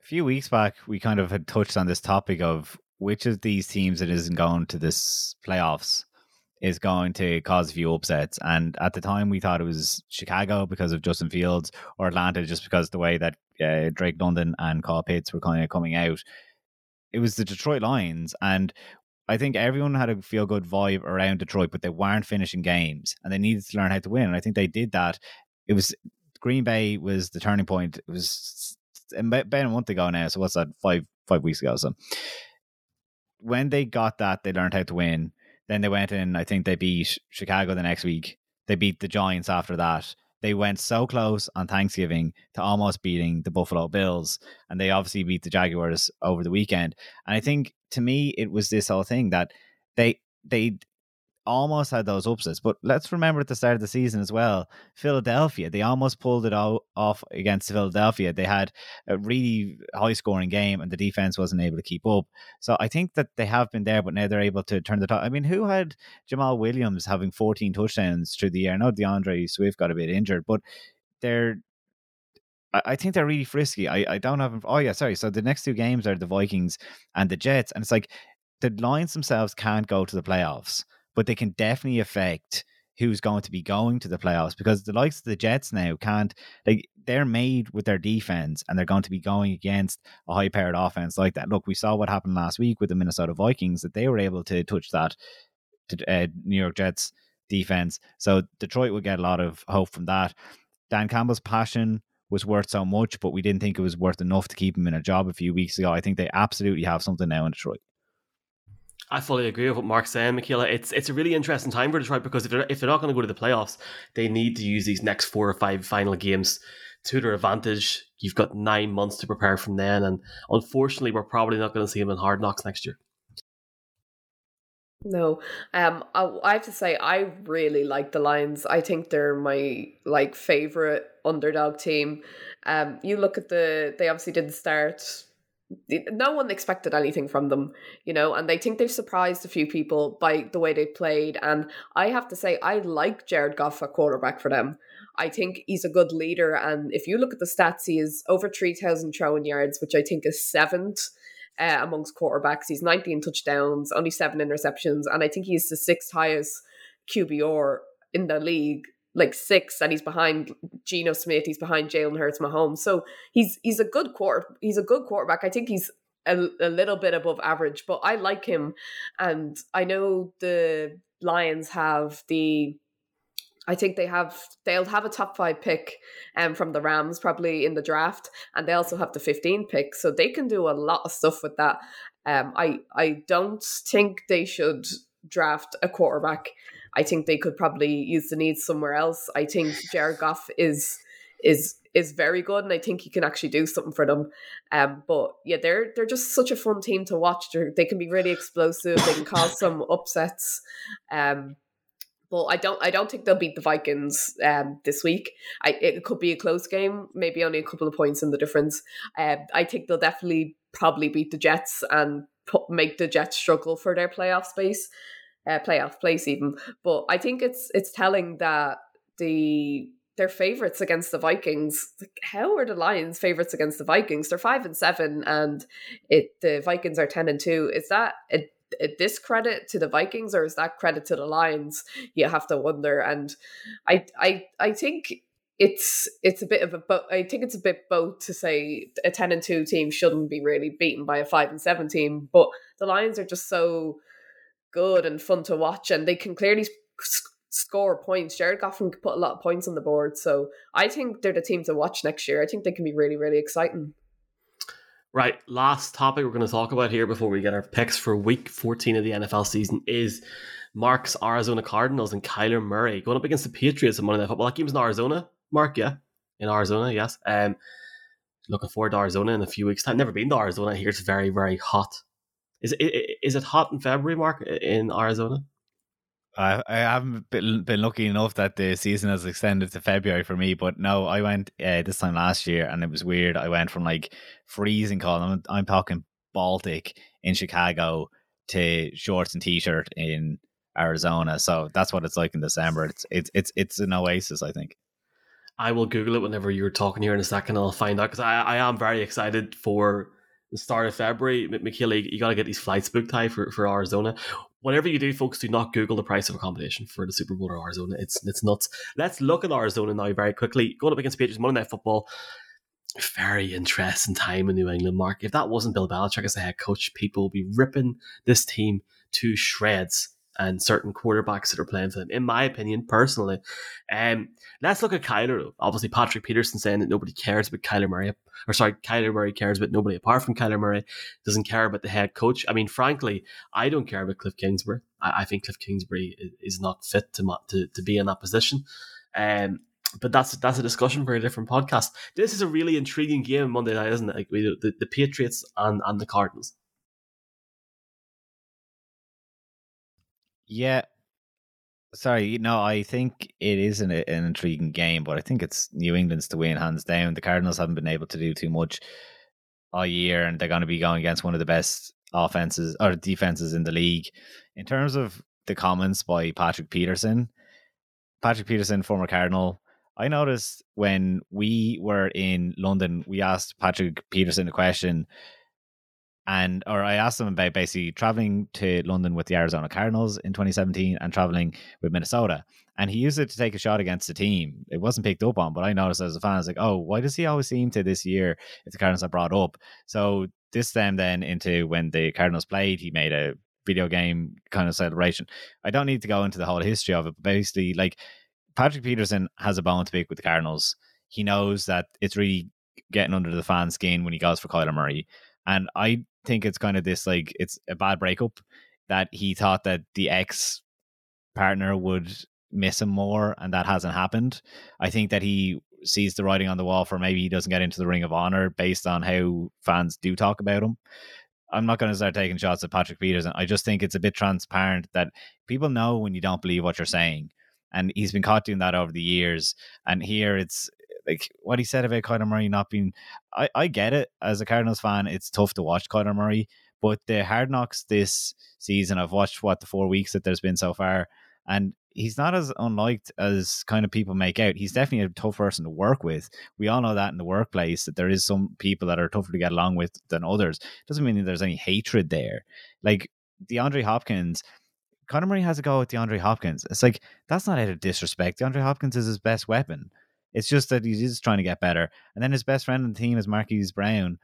Speaker 2: a few weeks back, we kind of had touched on this topic of which of these teams that isn't going to this playoffs is going to cause a few upsets. And at the time, we thought it was Chicago because of Justin Fields or Atlanta just because the way that uh, Drake London and Kyle Pitts were kind of coming out. It was the Detroit Lions. And I think everyone had a feel good vibe around Detroit, but they weren't finishing games and they needed to learn how to win. And I think they did that. It was Green Bay was the turning point. It was about a month ago now. So what's that? Five five weeks ago. So when they got that, they learned how to win. Then they went in. I think they beat Chicago the next week. They beat the Giants after that. They went so close on Thanksgiving to almost beating the Buffalo Bills, and they obviously beat the Jaguars over the weekend. And I think to me, it was this whole thing that they they almost had those upsets. But let's remember at the start of the season as well, Philadelphia, they almost pulled it out, off against Philadelphia. They had a really high scoring game and the defense wasn't able to keep up. So I think that they have been there, but now they're able to turn the top. I mean, who had Jamaal Williams having 14 touchdowns through the year? I know D'Andre Swift got a bit injured, but they're I think they're really frisky. I, I don't have. Oh yeah, sorry. So the next two games are the Vikings and the Jets, and it's like the Lions themselves can't go to the playoffs but they can definitely affect who's going to be going to the playoffs because the likes of the Jets now can't like they're made with their defense and they're going to be going against a high powered offense like that. Look, we saw what happened last week with the Minnesota Vikings that they were able to touch that to uh, New York Jets defense. So Detroit would get a lot of hope from that. Dan Campbell's passion was worth so much, but we didn't think it was worth enough to keep him in a job a few weeks ago. I think they absolutely have something now in Detroit.
Speaker 1: I fully agree with what Mark's saying, Michaela. It's it's a really interesting time for Detroit because if they're, if they're not going to go to the playoffs, they need to use these next four or five final games to their advantage. You've got nine months to prepare from then, and unfortunately, we're probably not going to see them in hard knocks next year.
Speaker 3: No, um, I, I have to say I really like the Lions. I think they're my like favorite underdog team. Um, you look at the they obviously didn't start no one expected anything from them, you know, and they think they've surprised a few people by the way they played. And I have to say, I like Jared Goff at quarterback for them. I think he's a good leader. And if you look at the stats, he is over 3,000 throwing yards, which I think is seventh uh, amongst quarterbacks. He's 19 touchdowns, only seven interceptions. And I think he's the sixth highest QBR in the league like six, and he's behind Geno Smith. He's behind Jalen Hurts, Mahomes. So he's he's a good quarter. He's a good quarterback. I think he's a, a little bit above average, but I like him, and I know the Lions have the I think they have they'll have a top five pick um, from the Rams probably in the draft, and they also have the 15 pick, so they can do a lot of stuff with that. Um, I I don't think they should draft a quarterback. I think they could probably use the needs somewhere else. I think Jared Goff is is is very good, and I think he can actually do something for them. Um, but yeah, they're they're just such a fun team to watch. They're, they can be really explosive. They can cause some upsets. Um, but I don't I don't think they'll beat the Vikings um, this week. I, it could be a close game, maybe only a couple of points in the difference. Um, I think they'll definitely probably beat the Jets and put, make the Jets struggle for their playoff space, uh, playoff place even. But I think it's it's telling that the they're favorites against the Vikings. How are the Lions favorites against the Vikings? They're five and seven, and it the Vikings are ten and two. Is that a, a discredit to the Vikings, or is that credit to the Lions? You have to wonder. And I I I think it's it's a bit of a but I think it's a bit both to say a ten and two team shouldn't be really beaten by a five and seven team, but the Lions are just so good and fun to watch, and they can clearly score points. Jared Goff can put a lot of points on the board. So I think they're the team to watch next year. I think they can be really, really exciting.
Speaker 1: Right. Last topic we're going to talk about here before we get our picks for week 14 of the NFL season is Mark's Arizona Cardinals and Kyler Murray going up against the Patriots on Monday Night Football. That game's in Arizona, Mark, yeah? In Arizona, yes. Um, looking forward to Arizona in a few weeks' time. Never been to Arizona. Hear it's very, very hot. Is it, is it hot in February, Mark, in Arizona?
Speaker 2: I I haven't been, been lucky enough that the season has extended to February for me, but no, I went uh, this time last year and it was weird. I went from like freezing cold. I'm, I'm talking Baltic in Chicago to shorts and t-shirt in Arizona. So that's what it's like in December. It's it's it's it's an oasis, I think.
Speaker 1: I will Google it whenever you're talking here in a second. I'll find out because I, I am very excited for the start of February. McKill, you got to get these flights booked high for, for Arizona whatever you do, folks, do not Google the price of accommodation for the Super Bowl or Arizona. It's it's nuts. Let's look at Arizona now very quickly. Going up against Patriots Monday Night Football. Very interesting time in New England, Mark. If that wasn't Bill Belichick as the head coach, people would be ripping this team to shreds and certain quarterbacks that are playing for them, in my opinion, personally. Um, let's look at Kyler. Obviously, Patrick Peterson saying that nobody cares about Kyler Murray. Or sorry, Kyler Murray cares about nobody apart from Kyler Murray. Doesn't care about the head coach. I mean, frankly, I don't care about Cliff Kingsbury. I, I think Cliff Kingsbury is, is not fit to, to to be in that position. Um, but that's that's a discussion for a different podcast. This is a really intriguing game Monday night, isn't it? Like we, the, the Patriots and, and the Cardinals.
Speaker 2: Yeah. Sorry, no, I think it is an, an intriguing game, but I think it's New England's to win hands down. The Cardinals haven't been able to do too much all year, and they're going to be going against one of the best offenses or defenses in the league. In terms of the comments by Patrick Peterson, Patrick Peterson, former Cardinal, I noticed when we were in London, we asked Patrick Peterson a question and or I asked him about basically traveling to London with the Arizona Cardinals in 2017 and traveling with Minnesota. And he used it to take a shot against the team. It wasn't picked up on, but I noticed as a fan, I was like, oh, why does he always seem to this year if the Cardinals are brought up? So this stemmed then into when the Cardinals played, he made a video game kind of celebration. I don't need to go into the whole history of it, but basically, like Patrick Peterson has a bone to pick with the Cardinals. He knows that it's really getting under the fan skin when he goes for Kyler Murray. And I think it's kind of this like it's a bad breakup that he thought that the ex partner would miss him more and that hasn't happened. I think that he sees the writing on the wall for maybe he doesn't get into the ring of honor based on how fans do talk about him. I'm not going to start taking shots at Patrick Peterson. I just think it's a bit transparent that people know when you don't believe what you're saying. And he's been caught doing that over the years. And here it's like what he said about Kyler Murray not being. I, I get it as a Cardinals fan. It's tough to watch Kyler Murray, but the hard knocks this season, I've watched what the four weeks that there's been so far, and he's not as unliked as kind of people make out. He's definitely a tough person to work with. We all know that in the workplace that there is some people that are tougher to get along with than others. Doesn't mean that there's any hatred there. Like DeAndre Hopkins, Conor Murray has a go at DeAndre Hopkins. It's like that's not out of disrespect. DeAndre Hopkins is his best weapon. It's just that he's just trying to get better. And then his best friend on the team is Marquise Brown.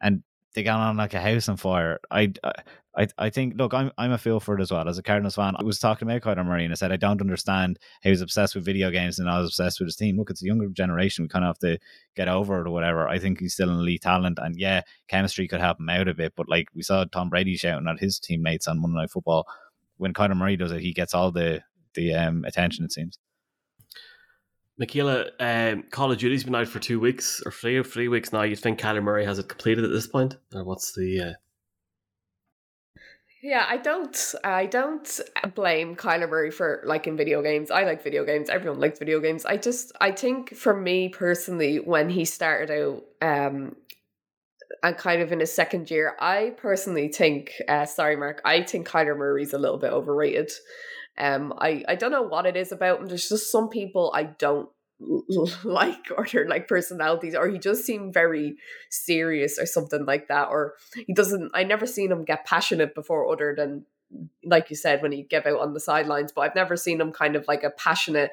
Speaker 2: And they got on like a house on fire. I, I, I think. Look, I'm I'm a feel for it as well as a Cardinals fan. I was talking about Kyler Murray and I said I don't understand how he's obsessed with video games and I was obsessed with his team. Look, it's a younger generation. We kind of have to get over it or whatever. I think he's still an elite talent, and yeah, chemistry could help him out a bit. But like we saw Tom Brady shouting at his teammates on Monday Night Football, when Kyler Murray does it, he gets all the the um, attention. It seems.
Speaker 1: Michaela, um, Call of Duty's been out for two weeks or three three weeks now. You think Kyler Murray has it completed at this point, or what's the? Uh...
Speaker 3: Yeah, I don't. I don't blame Kyler Murray for liking video games. I like video games. Everyone likes video games. I just, I think for me personally, when he started out, um, and kind of in his second year, I personally think. Uh, sorry, Mark. I think Kyler Murray's a little bit overrated. Um, I I don't know what it is about him. There's just some people I don't like or they're like personalities or he just seemed very serious or something like that or he doesn't I never seen him get passionate before other than like you said when he get out on the sidelines but I've never seen him kind of like a passionate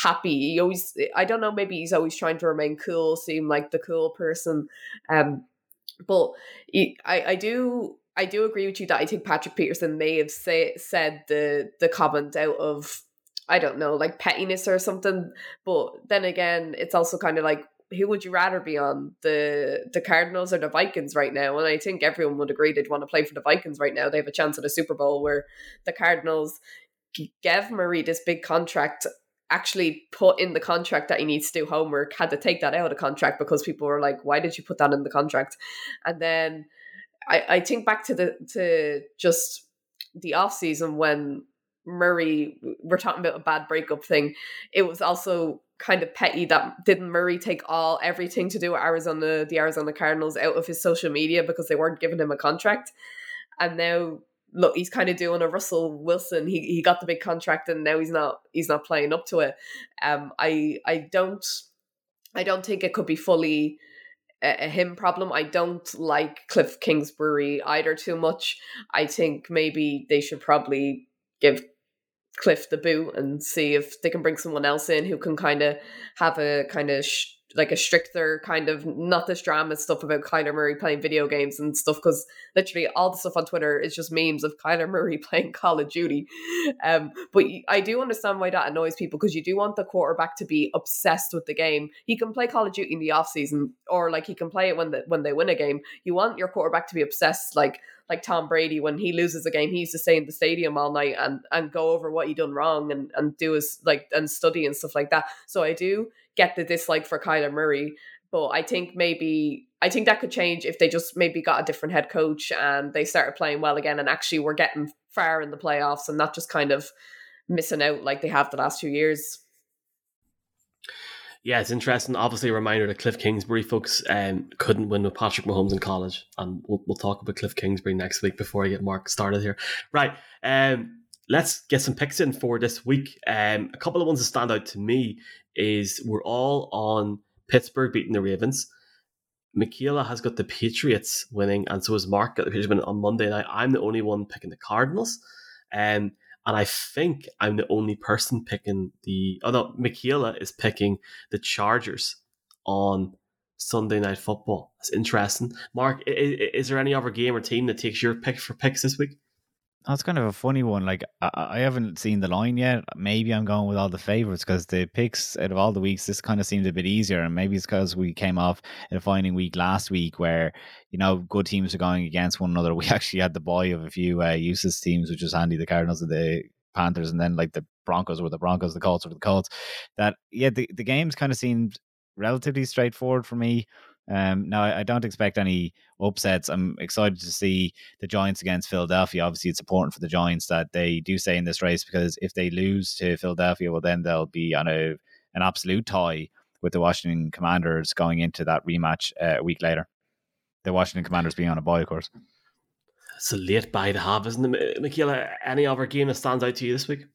Speaker 3: happy he always I don't know maybe he's always trying to remain cool seem like the cool person um but he, I I do I do agree with you that I think Patrick Peterson may have say, said the the comment out of I don't know like pettiness or something. But then again, it's also kind of like who would you rather be on the the Cardinals or the Vikings right now? And I think everyone would agree they'd want to play for the Vikings right now. They have a chance at a Super Bowl where the Cardinals gave Murray this big contract actually put in the contract that he needs to do homework had to take that out of the contract because people were like why did you put that in the contract and then I, I think back to the to just the off season when Murray we're talking about a bad breakup thing. It was also kind of petty that didn't Murray take all everything to do with Arizona the Arizona Cardinals out of his social media because they weren't giving him a contract. And now look, he's kind of doing a Russell Wilson. He he got the big contract and now he's not he's not playing up to it. Um I I don't I don't think it could be fully a, him problem. I don't like Cliff Kingsbury either too much. I think maybe they should probably give Cliff the boot and see if they can bring someone else in who can kind of have a kind of sh- like a stricter kind of not this drama stuff about Kyler Murray playing video games and stuff because literally all the stuff on Twitter is just memes of Kyler Murray playing Call of Duty. Um, but I do understand why that annoys people because you do want the quarterback to be obsessed with the game. He can play Call of Duty in the off season or like he can play it when the, when they win a game. You want your quarterback to be obsessed like like Tom Brady when he loses a game, he used to stay in the stadium all night and and go over what he done wrong and and do his like and study and stuff like that. So I do get the dislike for Kyler Murray. But I think maybe I think that could change if they just maybe got a different head coach and they started playing well again and actually were getting far in the playoffs and not just kind of missing out like they have the last few years.
Speaker 1: Yeah, it's interesting. Obviously, a reminder that Cliff Kingsbury folks um, couldn't win with Patrick Mahomes in college, and we'll, we'll talk about Cliff Kingsbury next week before I get Mark started here. Right, um, let's get some picks in for this week. Um, a couple of ones that stand out to me is we're all on Pittsburgh beating the Ravens. Michaela has got the Patriots winning, and so has Mark got the Patriots winning on Monday night. I'm the only one picking the Cardinals. Um, and I think I'm the only person picking the. Although Michaela is picking the Chargers on Sunday Night Football. That's interesting. Mark, is, is there any other game or team that takes your pick for picks this week?
Speaker 2: That's kind of a funny one. Like I, I haven't seen the line yet. Maybe I'm going with all the favorites because the picks out of all the weeks, this kind of seemed a bit easier. And maybe it's because we came off a defining week last week where you know good teams are going against one another. We actually had the boy of a few uh, useless teams, which was handy. The Cardinals and the Panthers, and then like the Broncos were the Broncos, the Colts were the Colts. That yeah, the the games kind of seemed relatively straightforward for me. Um, now, I, don't expect any upsets. I'm excited to see the Giants against Philadelphia. Obviously, it's important for the Giants that they do stay in this race because if they lose to Philadelphia, well, then they'll be on a an absolute tie with the Washington Commanders going into that rematch uh, a week later. The Washington Commanders being on a bye, of course.
Speaker 1: It's a late bye to have, isn't it, Michaela? Any other game that stands out to you this week?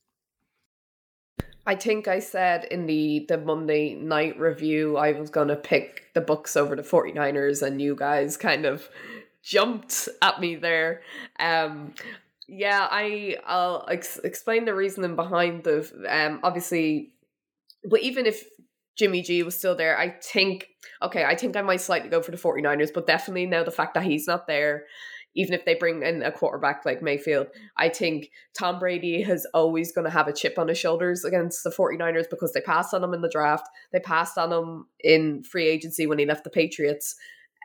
Speaker 3: I think I said in the the Monday night review I was going to pick the Bucs over the 49ers and you guys kind of jumped at me there. Um yeah, I I'll ex- explain the reasoning behind the um obviously but even if Jimmy G was still there, I think, okay, I think I might slightly go for the 49ers, but definitely now the fact that he's not there, even if they bring in a quarterback like Mayfield, I think Tom Brady is always going to have a chip on his shoulders against the 49ers because they passed on him in the draft. They passed on him in free agency when he left the Patriots.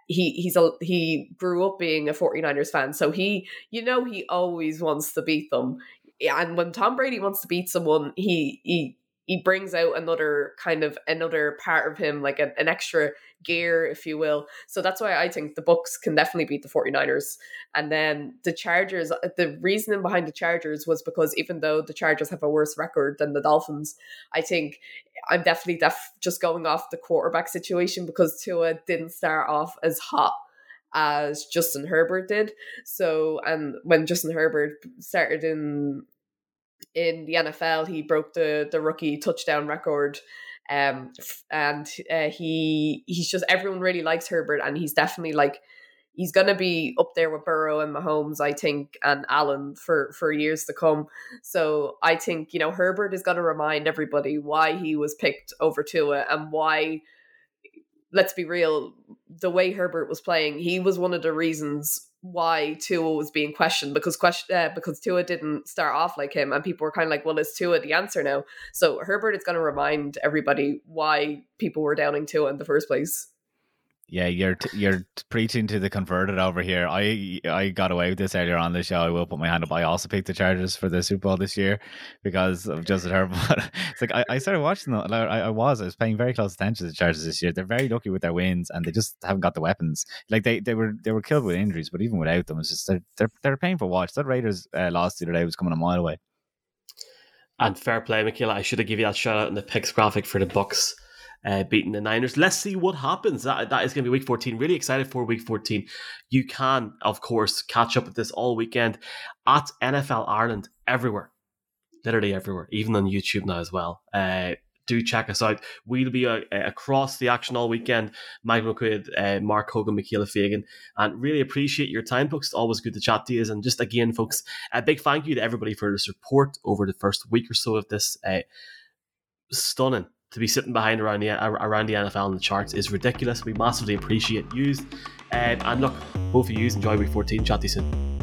Speaker 3: He he's a he grew up being a 49ers fan. So he you know he always wants to beat them. And when Tom Brady wants to beat someone, he he he brings out another kind of another part of him like an extra gear if you will so that's why i think the Bucs can definitely beat the 49ers and then the chargers uh, the reasoning behind the chargers was because even though the chargers have a worse record than the dolphins i think i'm definitely def- just going off the quarterback situation because tua didn't start off as hot as Justin Herbert did. So, and when Justin Herbert started in in the NFL. He broke the the rookie touchdown record. Um, and uh, he he's just everyone really likes Herbert, and he's definitely like he's gonna be up there with Burrow and Mahomes, I think, and Allen for for years to come. So I think you know Herbert is gonna remind everybody why he was picked over Tua and why. Let's be real. The way Herbert was playing, he was one of the reasons why Tua was being questioned because question uh, because Tua didn't start off like him, and people were kind of like, "Well, is Tua the answer now?" So Herbert is going to remind everybody why people were downing Tua in the first place.
Speaker 2: Yeah, you're t- you're preaching to the converted over here. I I got away with this earlier on the show. I will put my hand up. I also picked the Chargers for the Super Bowl this year because of Justin Herbert. it's like I, I started watching them. I, I was I was paying very close attention to the Chargers this year. They're very lucky with their wins, and they just haven't got the weapons. Like they, they were they were killed with injuries, but even without them, it's just they're they're, they're painful watch. That Raiders uh, loss the other day was coming a mile away.
Speaker 1: And fair play, Michaela. I should have given you that shout out in the picks graphic for the Bucs uh, beating the Niners. Let's see what happens. That, that is going to be week 14. Really excited for week 14. You can, of course, catch up with this all weekend at NFL Ireland everywhere. Literally everywhere, even on YouTube now as well. Uh, do check us out. We'll be uh, across the action all weekend. Mike McQuaid, uh, Mark Hogan, Michaela Fagan, and really appreciate your time, folks. It's always good to chat to you. And just again, folks, a big thank you to everybody for the support over the first week or so of this uh, stunning to be sitting behind around the around the NFL and the charts is ridiculous. We massively appreciate you. Um, and look, both of you enjoy week 14. Chat to you soon.